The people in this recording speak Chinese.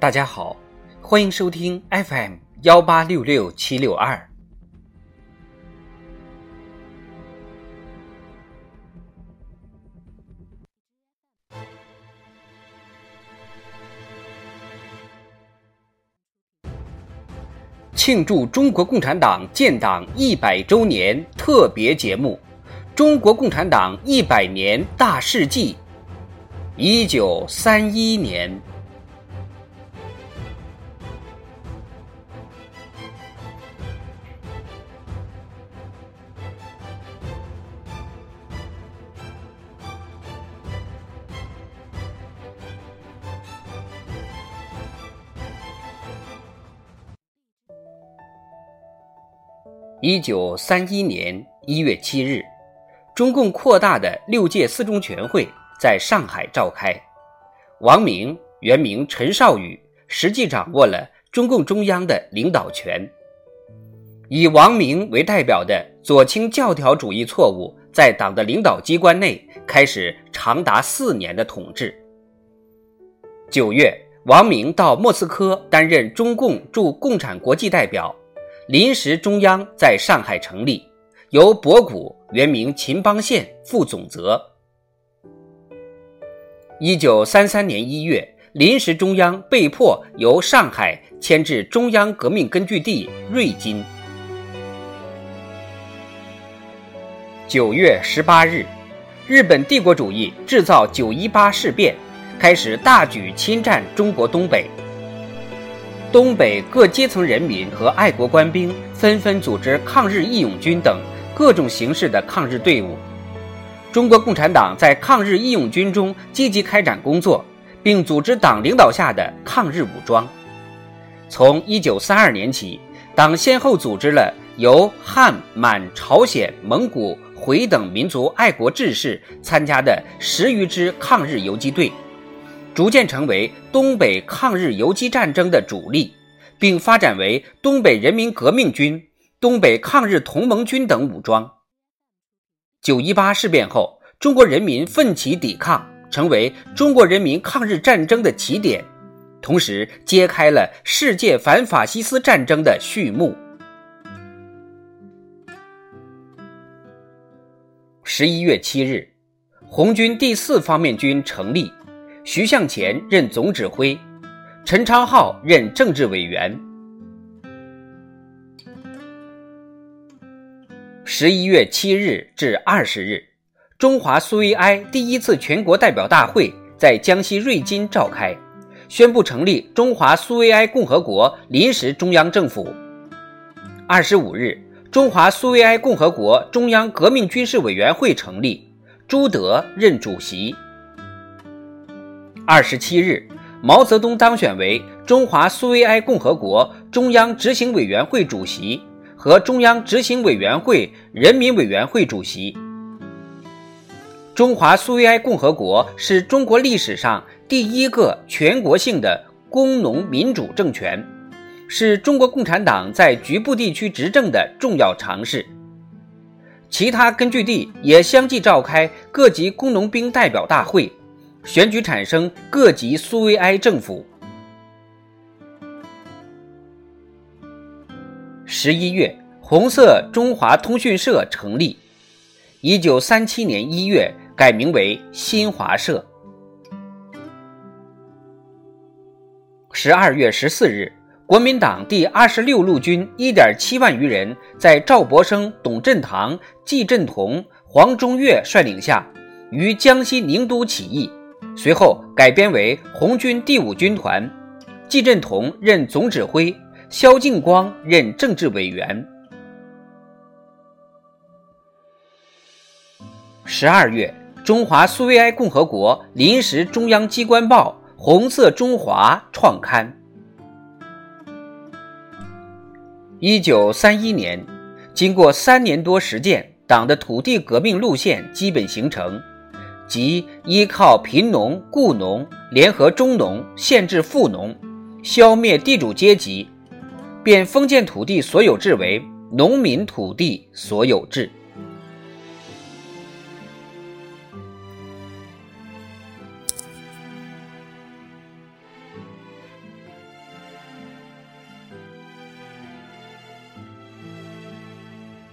大家好，欢迎收听 FM 幺八六六七六二。庆祝中国共产党建党一百周年特别节目《中国共产党一百年大事记》。一九三一年。一九三一年一月七日，中共扩大的六届四中全会在上海召开。王明原名陈少宇，实际掌握了中共中央的领导权。以王明为代表的左倾教条主义错误，在党的领导机关内开始长达四年的统治。九月，王明到莫斯科担任中共驻共产国际代表。临时中央在上海成立，由博古原名秦邦宪负总责。一九三三年一月，临时中央被迫由上海迁至中央革命根据地瑞金。九月十八日，日本帝国主义制造九一八事变，开始大举侵占中国东北。东北各阶层人民和爱国官兵纷纷组织抗日义勇军等各种形式的抗日队伍。中国共产党在抗日义勇军中积极开展工作，并组织党领导下的抗日武装。从1932年起，党先后组织了由汉、满、朝鲜、蒙古、回等民族爱国志士参加的十余支抗日游击队。逐渐成为东北抗日游击战争的主力，并发展为东北人民革命军、东北抗日同盟军等武装。九一八事变后，中国人民奋起抵抗，成为中国人民抗日战争的起点，同时揭开了世界反法西斯战争的序幕。十一月七日，红军第四方面军成立。徐向前任总指挥，陈昌浩任政治委员。十一月七日至二十日，中华苏维埃第一次全国代表大会在江西瑞金召开，宣布成立中华苏维埃共和国临时中央政府。二十五日，中华苏维埃共和国中央革命军事委员会成立，朱德任主席。二十七日，毛泽东当选为中华苏维埃共和国中央执行委员会主席和中央执行委员会人民委员会主席。中华苏维埃共和国是中国历史上第一个全国性的工农民主政权，是中国共产党在局部地区执政的重要尝试。其他根据地也相继召开各级工农兵代表大会。选举产生各级苏维埃政府。十一月，红色中华通讯社成立。一九三七年一月，改名为新华社。十二月十四日，国民党第二十六路军一点七万余人，在赵博生、董振堂、季振同、黄中岳率领下，于江西宁都起义。随后改编为红军第五军团，季振同任总指挥，萧劲光任政治委员。十二月，中华苏维埃共和国临时中央机关报《红色中华》创刊。一九三一年，经过三年多实践，党的土地革命路线基本形成。即依靠贫农、雇农联合中农，限制富农，消灭地主阶级，变封建土地所有制为农民土地所有制。